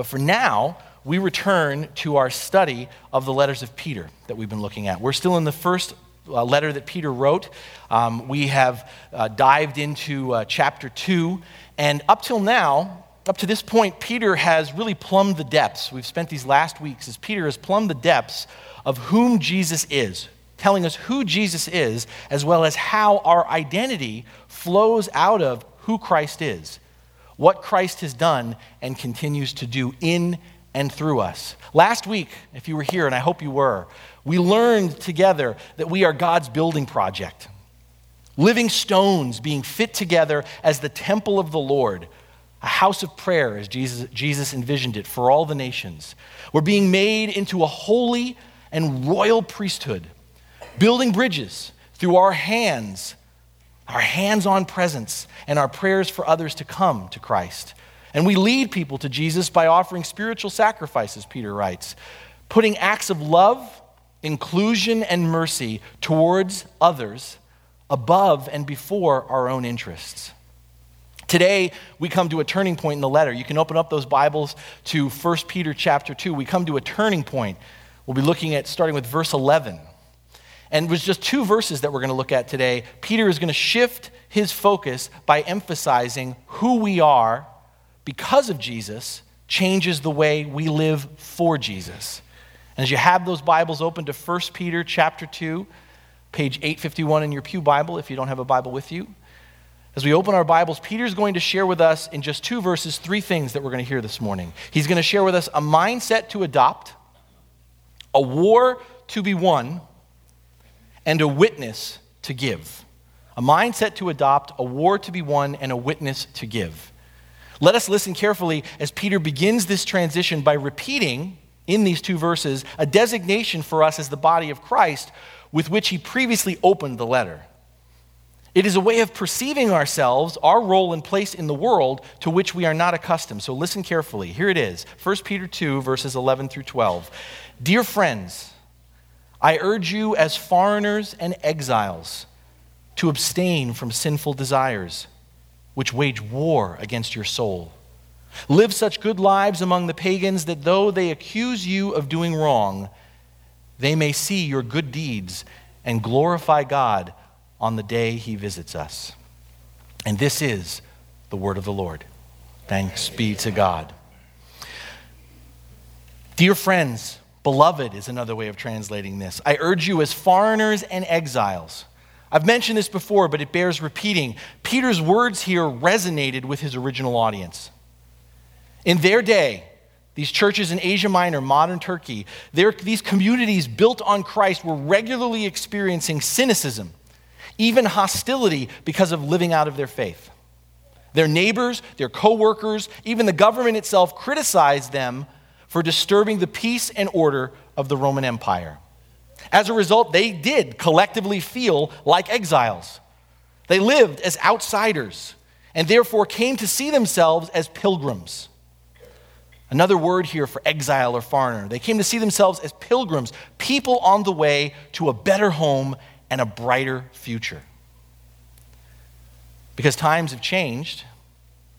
But for now, we return to our study of the letters of Peter that we've been looking at. We're still in the first uh, letter that Peter wrote. Um, we have uh, dived into uh, chapter 2, and up till now, up to this point, Peter has really plumbed the depths. We've spent these last weeks as Peter has plumbed the depths of whom Jesus is, telling us who Jesus is, as well as how our identity flows out of who Christ is, what Christ has done and continues to do in and through us. Last week, if you were here, and I hope you were, we learned together that we are God's building project. Living stones being fit together as the temple of the Lord, a house of prayer as Jesus, Jesus envisioned it for all the nations. We're being made into a holy and royal priesthood, building bridges through our hands, our hands on presence, and our prayers for others to come to Christ. And we lead people to Jesus by offering spiritual sacrifices, Peter writes, putting acts of love, inclusion, and mercy towards others above and before our own interests. Today, we come to a turning point in the letter. You can open up those Bibles to 1 Peter chapter 2. We come to a turning point. We'll be looking at starting with verse 11. And it was just two verses that we're going to look at today. Peter is going to shift his focus by emphasizing who we are because of Jesus, changes the way we live for Jesus. And as you have those Bibles open to 1 Peter chapter 2, page 851 in your Pew Bible, if you don't have a Bible with you, as we open our Bibles, Peter's going to share with us in just two verses three things that we're going to hear this morning. He's going to share with us a mindset to adopt, a war to be won, and a witness to give. A mindset to adopt, a war to be won, and a witness to give. Let us listen carefully as Peter begins this transition by repeating in these two verses a designation for us as the body of Christ with which he previously opened the letter. It is a way of perceiving ourselves, our role and place in the world to which we are not accustomed. So listen carefully. Here it is 1 Peter 2, verses 11 through 12. Dear friends, I urge you as foreigners and exiles to abstain from sinful desires which wage war against your soul. Live such good lives among the pagans that though they accuse you of doing wrong, they may see your good deeds and glorify God on the day he visits us. And this is the word of the Lord. Thanks be to God. Dear friends, beloved is another way of translating this. I urge you as foreigners and exiles I've mentioned this before, but it bears repeating. Peter's words here resonated with his original audience. In their day, these churches in Asia Minor, modern Turkey, these communities built on Christ were regularly experiencing cynicism, even hostility because of living out of their faith. Their neighbors, their coworkers, even the government itself criticized them for disturbing the peace and order of the Roman Empire. As a result, they did collectively feel like exiles. They lived as outsiders and therefore came to see themselves as pilgrims. Another word here for exile or foreigner. They came to see themselves as pilgrims, people on the way to a better home and a brighter future. Because times have changed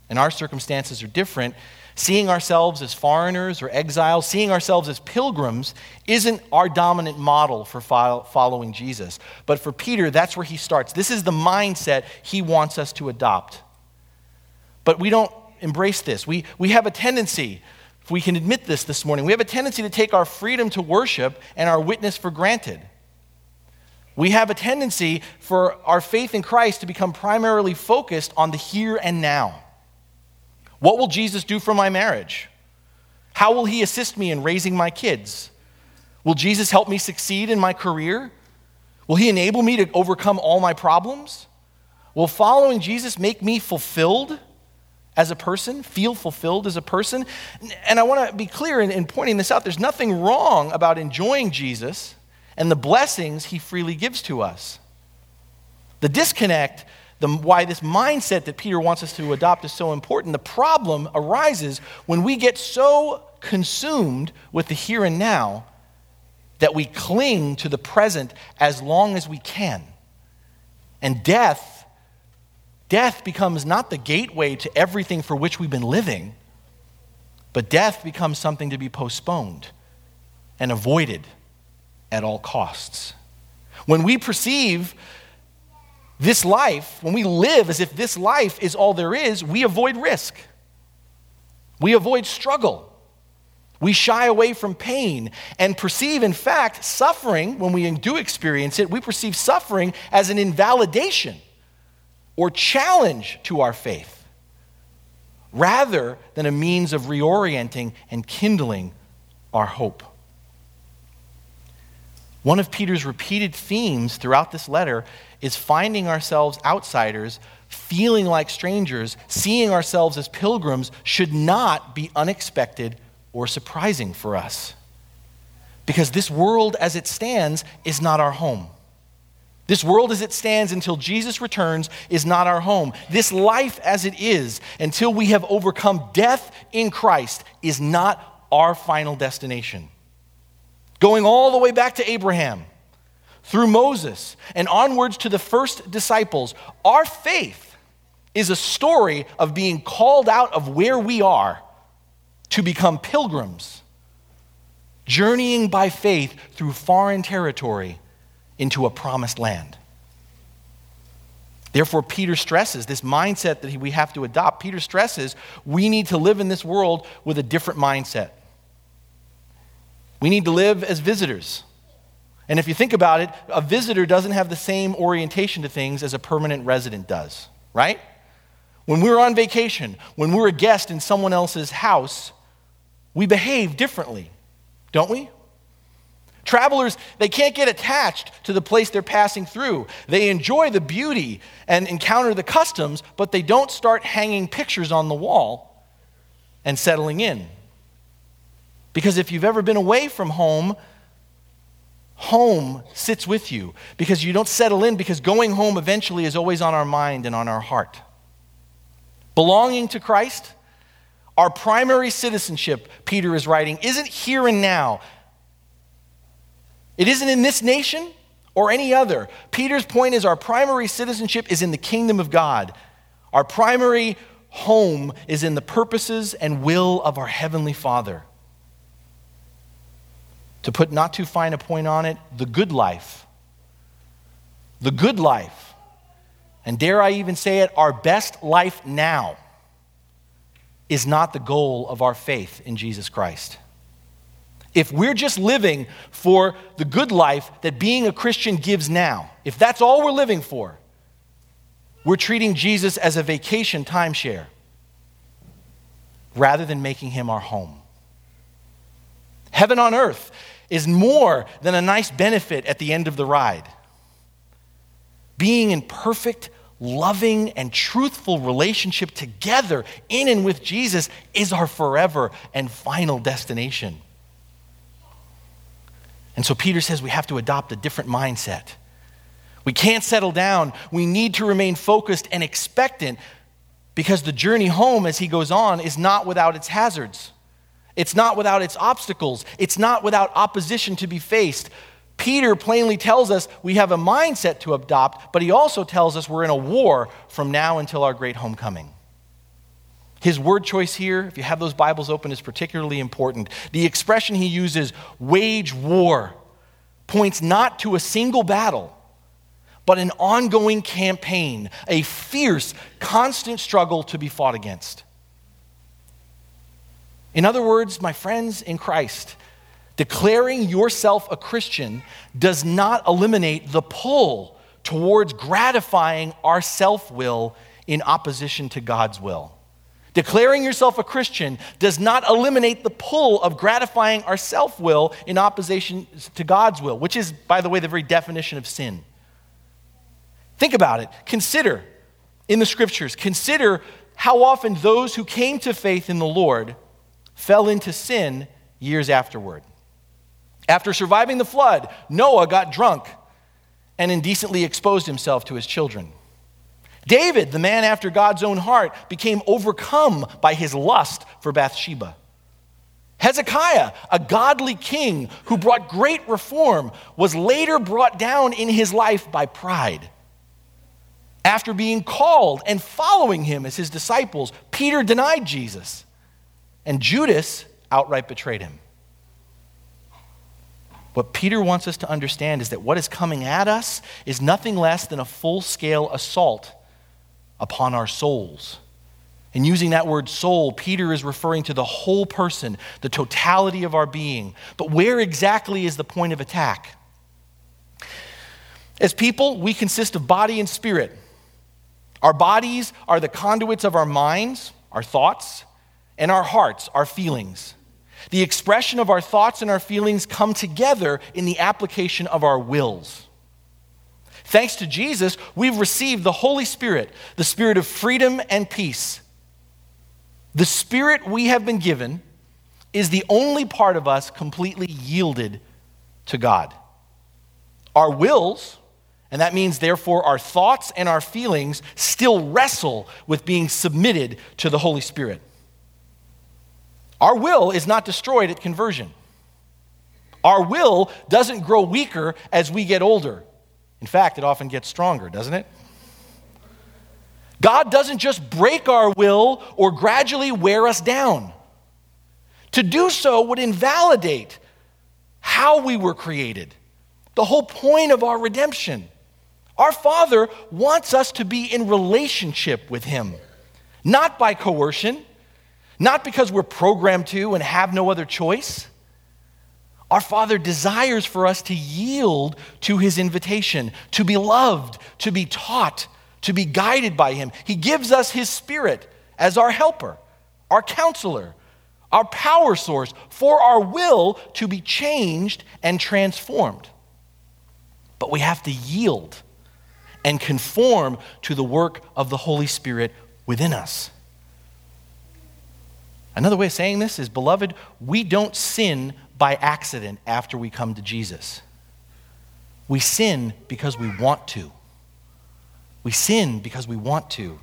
and our circumstances are different, Seeing ourselves as foreigners or exiles, seeing ourselves as pilgrims, isn't our dominant model for following Jesus. But for Peter, that's where he starts. This is the mindset he wants us to adopt. But we don't embrace this. We, we have a tendency, if we can admit this this morning, we have a tendency to take our freedom to worship and our witness for granted. We have a tendency for our faith in Christ to become primarily focused on the here and now. What will Jesus do for my marriage? How will he assist me in raising my kids? Will Jesus help me succeed in my career? Will he enable me to overcome all my problems? Will following Jesus make me fulfilled as a person, feel fulfilled as a person? And I want to be clear in, in pointing this out there's nothing wrong about enjoying Jesus and the blessings he freely gives to us. The disconnect the, why this mindset that Peter wants us to adopt is so important. The problem arises when we get so consumed with the here and now that we cling to the present as long as we can. And death, death becomes not the gateway to everything for which we've been living. But death becomes something to be postponed and avoided at all costs. When we perceive this life, when we live as if this life is all there is, we avoid risk. We avoid struggle. We shy away from pain and perceive, in fact, suffering, when we do experience it, we perceive suffering as an invalidation or challenge to our faith, rather than a means of reorienting and kindling our hope. One of Peter's repeated themes throughout this letter is finding ourselves outsiders, feeling like strangers, seeing ourselves as pilgrims should not be unexpected or surprising for us. Because this world as it stands is not our home. This world as it stands until Jesus returns is not our home. This life as it is until we have overcome death in Christ is not our final destination. Going all the way back to Abraham, through Moses, and onwards to the first disciples, our faith is a story of being called out of where we are to become pilgrims, journeying by faith through foreign territory into a promised land. Therefore, Peter stresses this mindset that we have to adopt. Peter stresses we need to live in this world with a different mindset. We need to live as visitors. And if you think about it, a visitor doesn't have the same orientation to things as a permanent resident does, right? When we're on vacation, when we're a guest in someone else's house, we behave differently, don't we? Travelers, they can't get attached to the place they're passing through. They enjoy the beauty and encounter the customs, but they don't start hanging pictures on the wall and settling in. Because if you've ever been away from home, home sits with you because you don't settle in because going home eventually is always on our mind and on our heart. Belonging to Christ, our primary citizenship, Peter is writing, isn't here and now. It isn't in this nation or any other. Peter's point is our primary citizenship is in the kingdom of God. Our primary home is in the purposes and will of our Heavenly Father. To put not too fine a point on it, the good life. The good life. And dare I even say it, our best life now is not the goal of our faith in Jesus Christ. If we're just living for the good life that being a Christian gives now, if that's all we're living for, we're treating Jesus as a vacation timeshare rather than making him our home. Heaven on earth is more than a nice benefit at the end of the ride. Being in perfect loving and truthful relationship together in and with Jesus is our forever and final destination. And so Peter says we have to adopt a different mindset. We can't settle down. We need to remain focused and expectant because the journey home as he goes on is not without its hazards. It's not without its obstacles. It's not without opposition to be faced. Peter plainly tells us we have a mindset to adopt, but he also tells us we're in a war from now until our great homecoming. His word choice here, if you have those Bibles open, is particularly important. The expression he uses, wage war, points not to a single battle, but an ongoing campaign, a fierce, constant struggle to be fought against. In other words, my friends in Christ, Declaring yourself a Christian does not eliminate the pull towards gratifying our self will in opposition to God's will. Declaring yourself a Christian does not eliminate the pull of gratifying our self will in opposition to God's will, which is, by the way, the very definition of sin. Think about it. Consider in the scriptures, consider how often those who came to faith in the Lord fell into sin years afterward. After surviving the flood, Noah got drunk and indecently exposed himself to his children. David, the man after God's own heart, became overcome by his lust for Bathsheba. Hezekiah, a godly king who brought great reform, was later brought down in his life by pride. After being called and following him as his disciples, Peter denied Jesus. And Judas outright betrayed him. What Peter wants us to understand is that what is coming at us is nothing less than a full scale assault upon our souls. And using that word soul, Peter is referring to the whole person, the totality of our being. But where exactly is the point of attack? As people, we consist of body and spirit. Our bodies are the conduits of our minds, our thoughts, and our hearts, our feelings. The expression of our thoughts and our feelings come together in the application of our wills. Thanks to Jesus, we've received the Holy Spirit, the Spirit of freedom and peace. The Spirit we have been given is the only part of us completely yielded to God. Our wills, and that means, therefore, our thoughts and our feelings still wrestle with being submitted to the Holy Spirit. Our will is not destroyed at conversion. Our will doesn't grow weaker as we get older. In fact, it often gets stronger, doesn't it? God doesn't just break our will or gradually wear us down. To do so would invalidate how we were created, the whole point of our redemption. Our Father wants us to be in relationship with Him, not by coercion, not because we're programmed to and have no other choice. Our Father desires for us to yield to His invitation, to be loved, to be taught, to be guided by Him. He gives us His Spirit as our helper, our counselor, our power source for our will to be changed and transformed. But we have to yield and conform to the work of the Holy Spirit within us. Another way of saying this is, beloved, we don't sin by accident after we come to Jesus. We sin because we want to. We sin because we want to.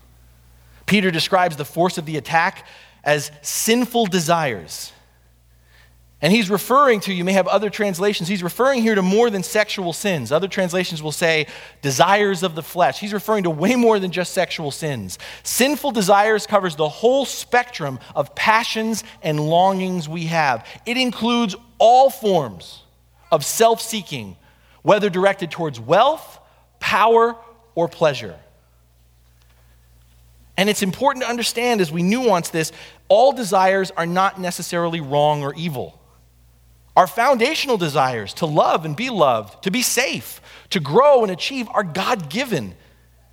Peter describes the force of the attack as sinful desires. And he's referring to, you may have other translations, he's referring here to more than sexual sins. Other translations will say desires of the flesh. He's referring to way more than just sexual sins. Sinful desires covers the whole spectrum of passions and longings we have, it includes all forms of self seeking, whether directed towards wealth, power, or pleasure. And it's important to understand as we nuance this, all desires are not necessarily wrong or evil. Our foundational desires to love and be loved, to be safe, to grow and achieve are God given.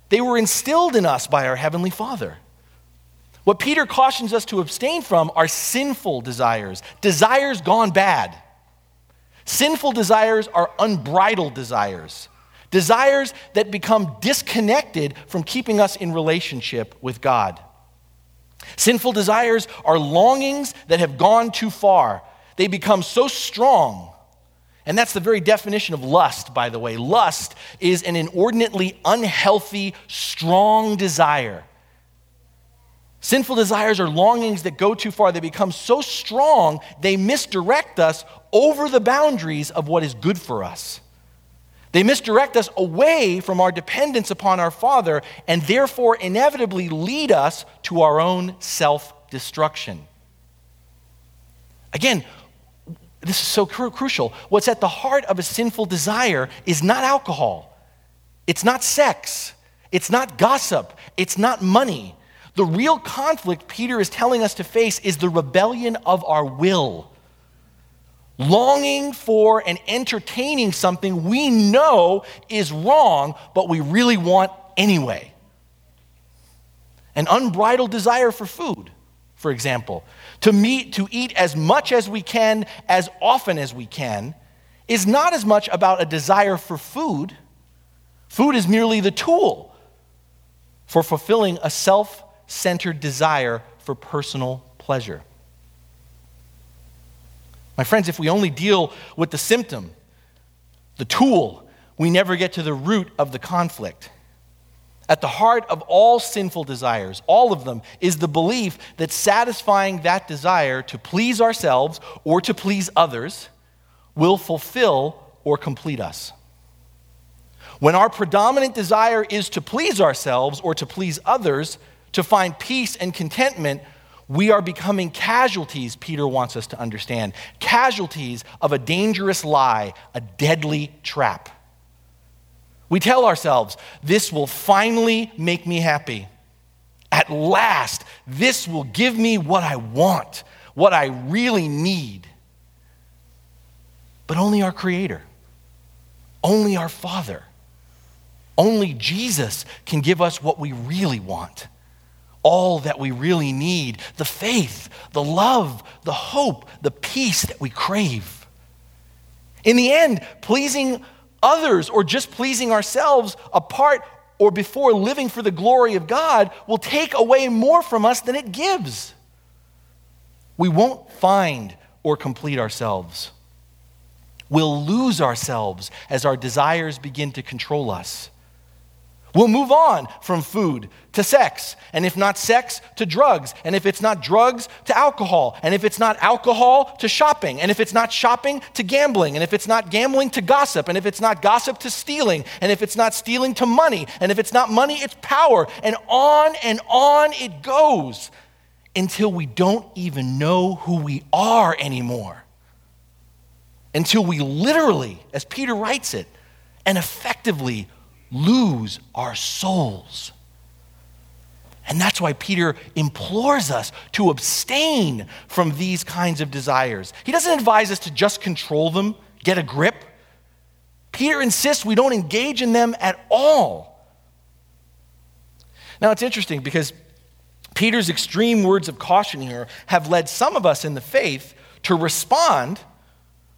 They were instilled in us by our Heavenly Father. What Peter cautions us to abstain from are sinful desires, desires gone bad. Sinful desires are unbridled desires, desires that become disconnected from keeping us in relationship with God. Sinful desires are longings that have gone too far, they become so strong. And that's the very definition of lust, by the way. Lust is an inordinately unhealthy, strong desire. Sinful desires are longings that go too far. They become so strong, they misdirect us over the boundaries of what is good for us. They misdirect us away from our dependence upon our Father and therefore inevitably lead us to our own self destruction. Again, this is so cru- crucial. What's at the heart of a sinful desire is not alcohol, it's not sex, it's not gossip, it's not money. The real conflict Peter is telling us to face is the rebellion of our will. Longing for and entertaining something we know is wrong, but we really want anyway. An unbridled desire for food, for example, to, meet, to eat as much as we can, as often as we can, is not as much about a desire for food. Food is merely the tool for fulfilling a self centered desire for personal pleasure. My friends, if we only deal with the symptom, the tool, we never get to the root of the conflict. At the heart of all sinful desires, all of them, is the belief that satisfying that desire to please ourselves or to please others will fulfill or complete us. When our predominant desire is to please ourselves or to please others, to find peace and contentment, We are becoming casualties, Peter wants us to understand. Casualties of a dangerous lie, a deadly trap. We tell ourselves, this will finally make me happy. At last, this will give me what I want, what I really need. But only our Creator, only our Father, only Jesus can give us what we really want all that we really need the faith, the love, the hope, the peace that we crave. In the end, pleasing others or just pleasing ourselves apart or before living for the glory of God will take away more from us than it gives. We won't find or complete ourselves. We'll lose ourselves as our desires begin to control us. We'll move on from food to sex, and if not sex, to drugs, and if it's not drugs, to alcohol, and if it's not alcohol, to shopping, and if it's not shopping, to gambling, and if it's not gambling, to gossip, and if it's not gossip, to stealing, and if it's not stealing, to money, and if it's not money, it's power, and on and on it goes until we don't even know who we are anymore. Until we literally, as Peter writes it, and effectively lose our souls. And that's why Peter implores us to abstain from these kinds of desires. He doesn't advise us to just control them, get a grip. Peter insists we don't engage in them at all. Now, it's interesting because Peter's extreme words of caution here have led some of us in the faith to respond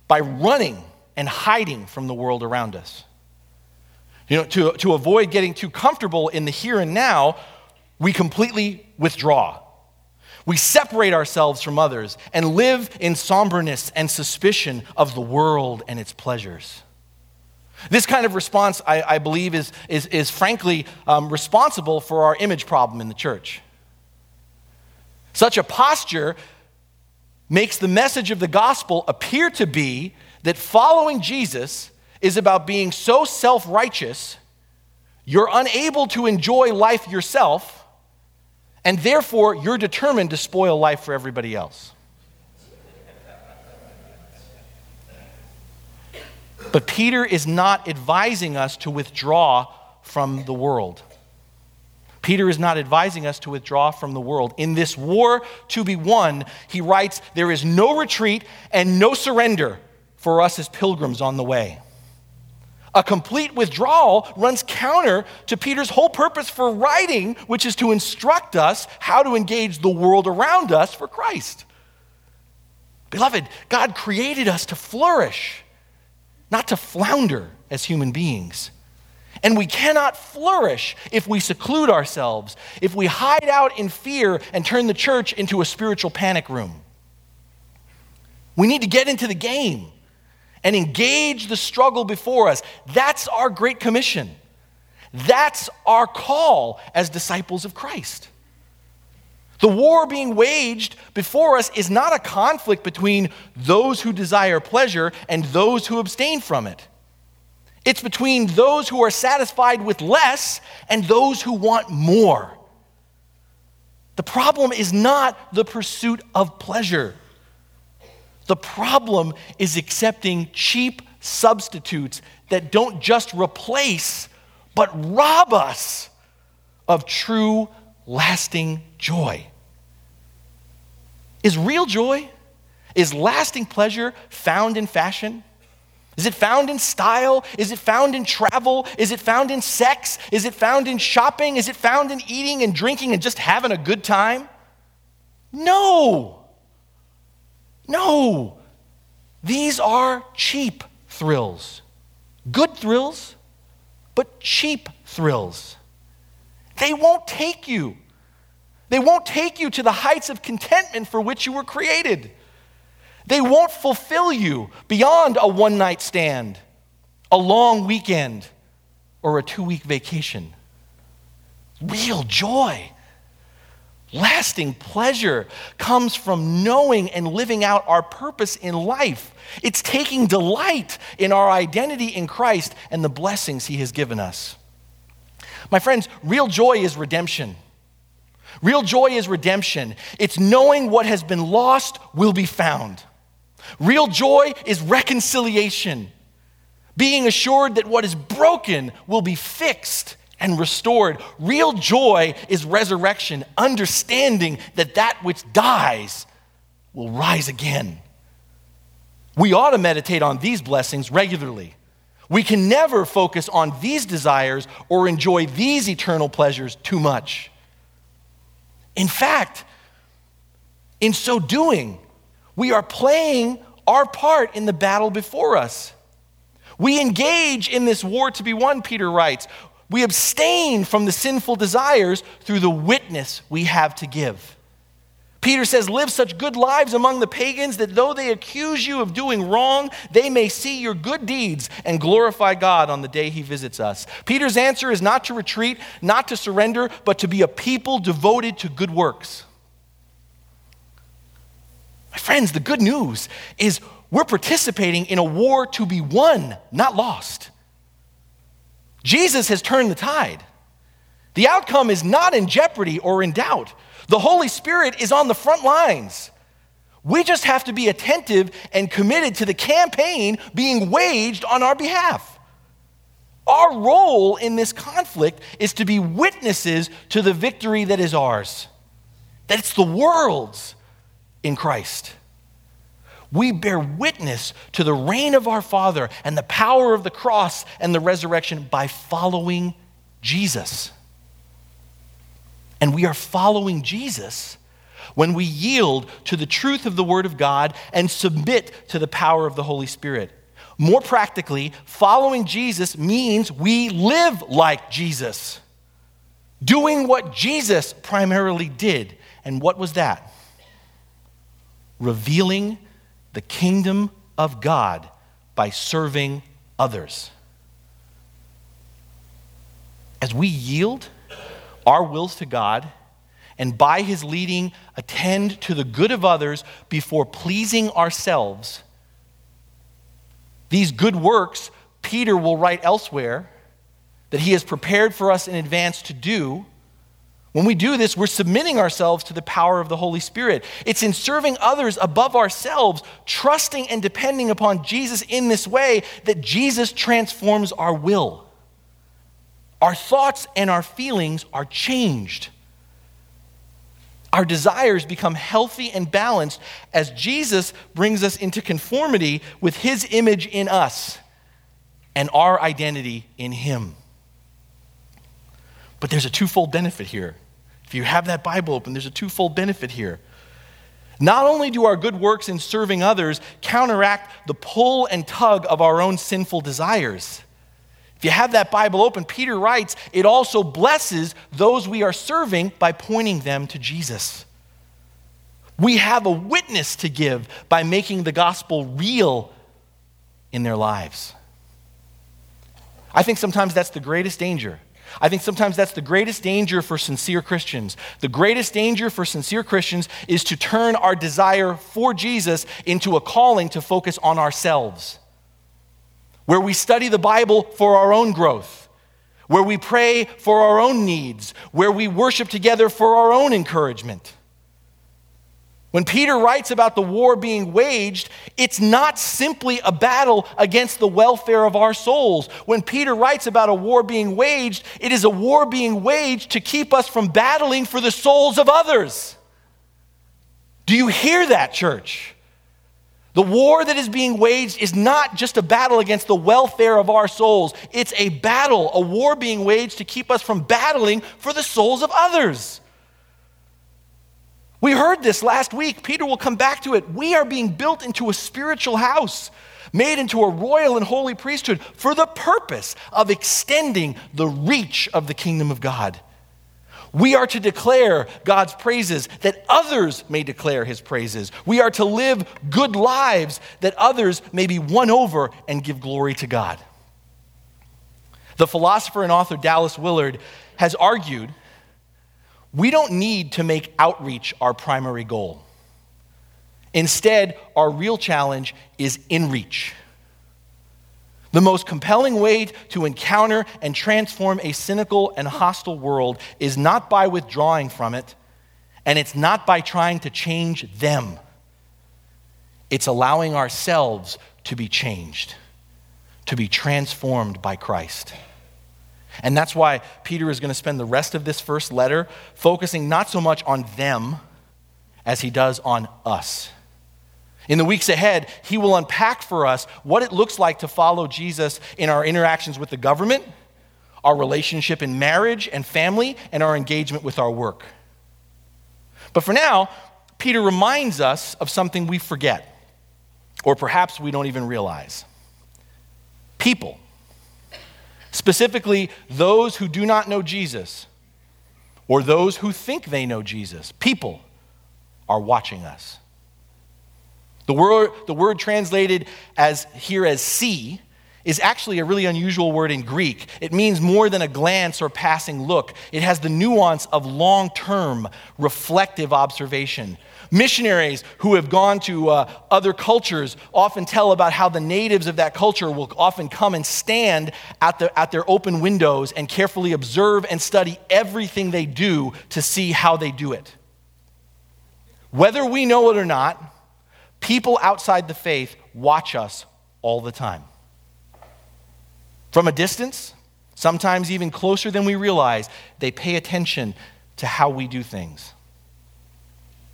by running and hiding from the world around us. You know, to, to avoid getting too comfortable in the here and now, we completely withdraw. We separate ourselves from others and live in somberness and suspicion of the world and its pleasures. This kind of response, I, I believe, is, is, is frankly um, responsible for our image problem in the church. Such a posture makes the message of the gospel appear to be that following Jesus is about being so self righteous, you're unable to enjoy life yourself, and therefore you're determined to spoil life for everybody else. But Peter is not advising us to withdraw from the world. Peter is not advising us to withdraw from the world. In this war to be won, he writes, there is no retreat and no surrender for us as pilgrims on the way. A complete withdrawal runs counter to Peter's whole purpose for writing, which is to instruct us how to engage the world around us for Christ. Beloved, God created us to flourish, not to flounder as human beings. And we cannot flourish if we seclude ourselves, if we hide out in fear and turn the church into a spiritual panic room. We need to get into the game and engage the struggle before us. That's our Great Commission. That's our call as disciples of Christ. The war being waged before us is not a conflict between those who desire pleasure and those who abstain from it. It's between those who are satisfied with less and those who want more. The problem is not the pursuit of pleasure. The problem is accepting cheap substitutes that don't just replace, but rob us of true, lasting joy. Is real joy, is lasting pleasure found in fashion? Is it found in style? Is it found in travel? Is it found in sex? Is it found in shopping? Is it found in eating and drinking and just having a good time? No. No. These are cheap thrills. Good thrills, but cheap thrills. They won't take you. They won't take you to the heights of contentment for which you were created. They won't fulfill you beyond a one night stand, a long weekend, or a two week vacation. Real joy Lasting pleasure comes from knowing and living out our purpose in life. It's taking delight in our identity in Christ and the blessings He has given us. My friends, real joy is redemption. Real joy is redemption, it's knowing what has been lost will be found. Real joy is reconciliation, being assured that what is broken will be fixed and restored. Real joy is resurrection, understanding that that which dies will rise again. We ought to meditate on these blessings regularly. We can never focus on these desires or enjoy these eternal pleasures too much. In fact, in so doing, we are playing our part in the battle before us. We engage in this war to be won, Peter writes. We abstain from the sinful desires through the witness we have to give. Peter says, Live such good lives among the pagans that though they accuse you of doing wrong, they may see your good deeds and glorify God on the day he visits us. Peter's answer is not to retreat, not to surrender, but to be a people devoted to good works. My friends, the good news is we're participating in a war to be won, not lost. Jesus has turned the tide. The outcome is not in jeopardy or in doubt. The Holy Spirit is on the front lines. We just have to be attentive and committed to the campaign being waged on our behalf. Our role in this conflict is to be witnesses to the victory that is ours, that it's the world's in Christ. We bear witness to the reign of our Father and the power of the cross and the resurrection by following Jesus. And we are following Jesus when we yield to the truth of the Word of God and submit to the power of the Holy Spirit. More practically, following Jesus means we live like Jesus, doing what Jesus primarily did. And what was that? Revealing the kingdom of God by serving others. As we yield, our wills to God and by his leading attend to the good of others before pleasing ourselves. These good works, Peter will write elsewhere, that he has prepared for us in advance to do. When we do this, we're submitting ourselves to the power of the Holy Spirit. It's in serving others above ourselves, trusting and depending upon Jesus in this way, that Jesus transforms our will our thoughts and our feelings are changed. Our desires become healthy and balanced as Jesus brings us into conformity with his image in us and our identity in him. But there's a twofold benefit here. If you have that Bible open, there's a twofold benefit here. Not only do our good works in serving others counteract the pull and tug of our own sinful desires, if you have that Bible open, Peter writes, it also blesses those we are serving by pointing them to Jesus. We have a witness to give by making the gospel real in their lives. I think sometimes that's the greatest danger. I think sometimes that's the greatest danger for sincere Christians. The greatest danger for sincere Christians is to turn our desire for Jesus into a calling to focus on ourselves where we study the Bible for our own growth, where we pray for our own needs, where we worship together for our own encouragement. When Peter writes about the war being waged, it's not simply a battle against the welfare of our souls. When Peter writes about a war being waged, it is a war being waged to keep us from battling for the souls of others. Do you hear that, church? The war that is being waged is not just a battle against the welfare of our souls. It's a battle, a war being waged to keep us from battling for the souls of others. We heard this last week. Peter will come back to it. We are being built into a spiritual house, made into a royal and holy priesthood for the purpose of extending the reach of the kingdom of God. We are to declare God's praises that others may declare his praises. We are to live good lives that others may be won over and give glory to God. The philosopher and author Dallas Willard has argued we don't need to make outreach our primary goal. Instead, our real challenge is in reach. The most compelling way to encounter and transform a cynical and hostile world is not by withdrawing from it, And it's not by trying to change them, it's allowing ourselves to be changed, to be transformed by Christ. And that's why Peter is going to spend the rest of this first letter focusing not so much on them as he does on us. In the weeks ahead, he will unpack for us what it looks like to follow Jesus in our interactions with the government, our relationship in marriage and family, and our engagement with our work. But for now, Peter reminds us of something we forget, or perhaps we don't even realize people, specifically those who do not know Jesus, or those who think they know Jesus. People are watching us. The word, the word translated as here as see is actually a really unusual word in Greek. It means more than a glance or passing look. It has the nuance of long term, reflective observation. Missionaries who have gone to uh, other cultures often tell about how the natives of that culture will often come and stand at, the, at their open windows and carefully observe and study everything they do to see how they do it. Whether we know it or not, people outside the faith watch us all the time. From a distance, sometimes even closer than we realize, they pay attention to how we do things.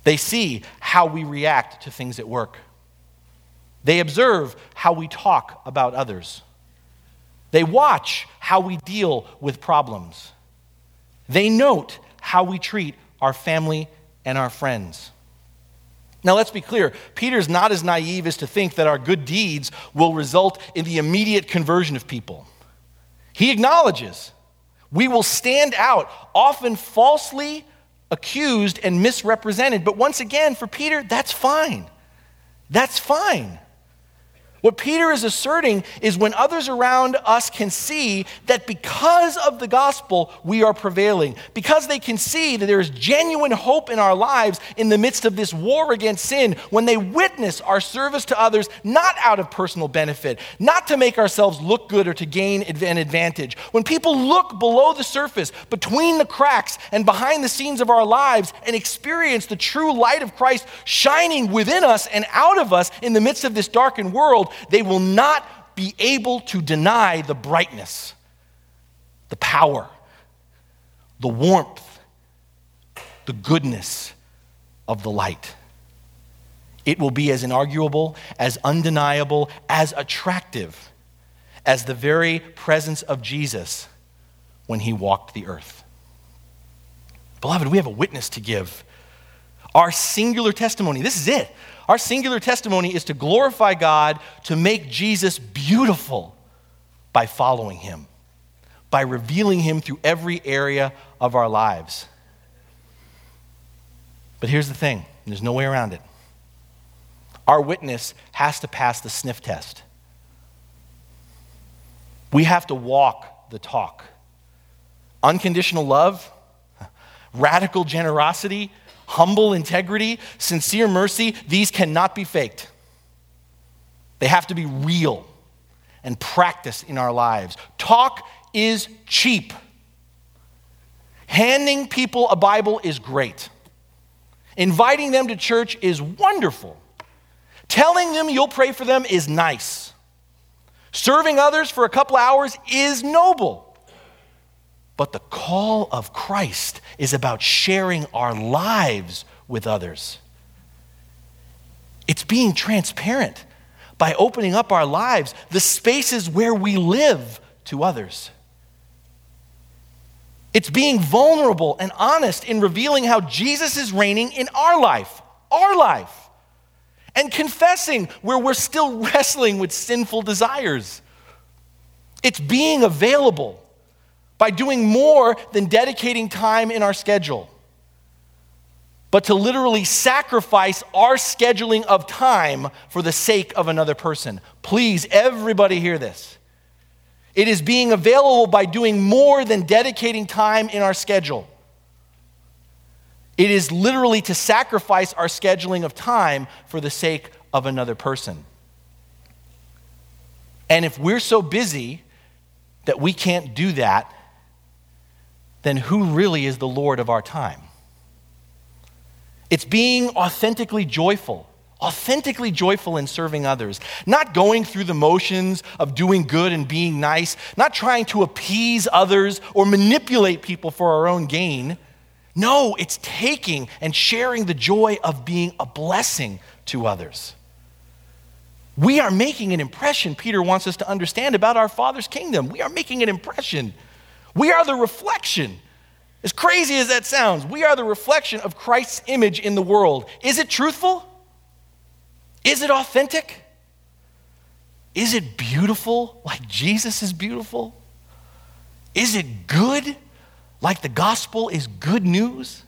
They see how we react to things at work. They observe how we talk about others. They watch how we deal with problems. They note how we treat our family and our friends. Now, let's be clear. Peter's not as naive as to think that our good deeds will result in the immediate conversion of people. He acknowledges we will stand out, often falsely accused and misrepresented. But once again, for Peter, that's fine. That's fine. What Peter is asserting is when others around us can see that because of the gospel, we are prevailing, because they can see that there is genuine hope in our lives in the midst of this war against sin, when they witness our service to others, not out of personal benefit, not to make ourselves look good or to gain an advantage, when people look below the surface, between the cracks, and behind the scenes of our lives and experience the true light of Christ shining within us and out of us in the midst of this darkened world, they will not be able to deny the brightness, the power, the warmth, the goodness of the light. It will be as inarguable, as undeniable, as attractive as the very presence of Jesus when he walked the earth. Beloved, we have a witness to give. Our singular testimony, this is it. Our singular testimony is to glorify God, to make Jesus beautiful by following him, by revealing him through every area of our lives. But here's the thing there's no way around it. Our witness has to pass the sniff test. We have to walk the talk. Unconditional love, radical generosity, humble integrity, sincere mercy, these cannot be faked. They have to be real and practiced in our lives. Talk is cheap. Handing people a Bible is great. Inviting them to church is wonderful. Telling them you'll pray for them is nice. Serving others for a couple hours is noble. But the call of Christ is about sharing our lives with others. It's being transparent by opening up our lives, the spaces where we live, to others. It's being vulnerable and honest in revealing how Jesus is reigning in our life, our life, and confessing where we're still wrestling with sinful desires. It's being available by doing more than dedicating time in our schedule, but to literally sacrifice our scheduling of time for the sake of another person. Please, everybody hear this. It is being available by doing more than dedicating time in our schedule. It is literally to sacrifice our scheduling of time for the sake of another person. And if we're so busy that we can't do that, then who really is the Lord of our time? It's being authentically joyful, authentically joyful in serving others, not going through the motions of doing good and being nice, not trying to appease others or manipulate people for our own gain. No, it's taking and sharing the joy of being a blessing to others. We are making an impression, Peter wants us to understand about our Father's kingdom. We are making an impression. We are the reflection. As crazy as that sounds, we are the reflection of Christ's image in the world. Is it truthful? Is it authentic? Is it beautiful like Jesus is beautiful? Is it good like the gospel is good news?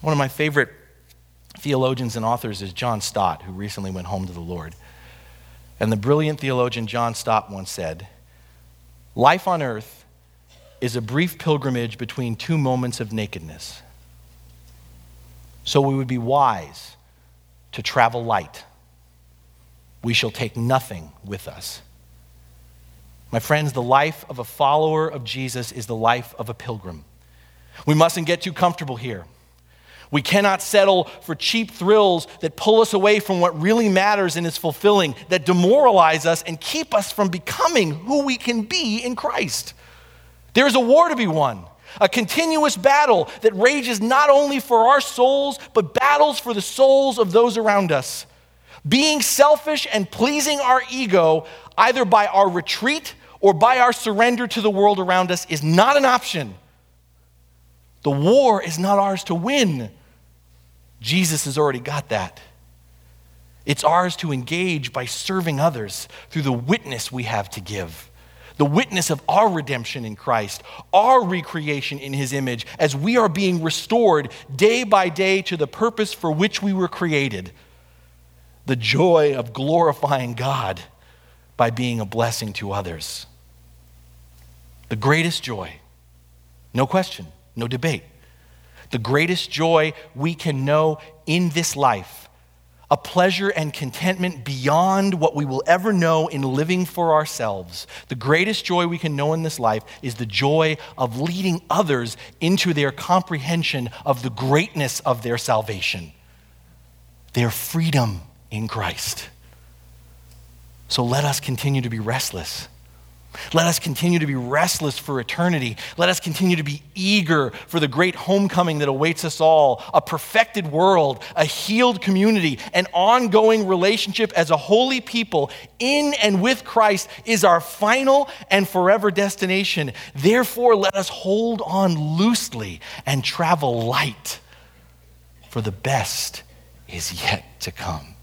One of my favorite theologians and authors is John Stott, who recently went home to the Lord. And the brilliant theologian John Stott once said Life on earth is a brief pilgrimage between two moments of nakedness. So we would be wise to travel light. We shall take nothing with us. My friends, the life of a follower of Jesus is the life of a pilgrim. We mustn't get too comfortable here. We cannot settle for cheap thrills that pull us away from what really matters and is fulfilling, that demoralize us and keep us from becoming who we can be in Christ. There is a war to be won, a continuous battle that rages not only for our souls, but battles for the souls of those around us. Being selfish and pleasing our ego, either by our retreat or by our surrender to the world around us, is not an option. The war is not ours to win. Jesus has already got that. It's ours to engage by serving others through the witness we have to give. The witness of our redemption in Christ, our recreation in His image, as we are being restored day by day to the purpose for which we were created. The joy of glorifying God by being a blessing to others. The greatest joy, no question, no debate, the greatest joy we can know in this life, a pleasure and contentment beyond what we will ever know in living for ourselves. The greatest joy we can know in this life is the joy of leading others into their comprehension of the greatness of their salvation, their freedom in Christ. So let us continue to be restless let us continue to be restless for eternity. Let us continue to be eager for the great homecoming that awaits us all a perfected world, a healed community, an ongoing relationship as a holy people in and with Christ is our final and forever destination. Therefore, let us hold on loosely and travel light, for the best is yet to come.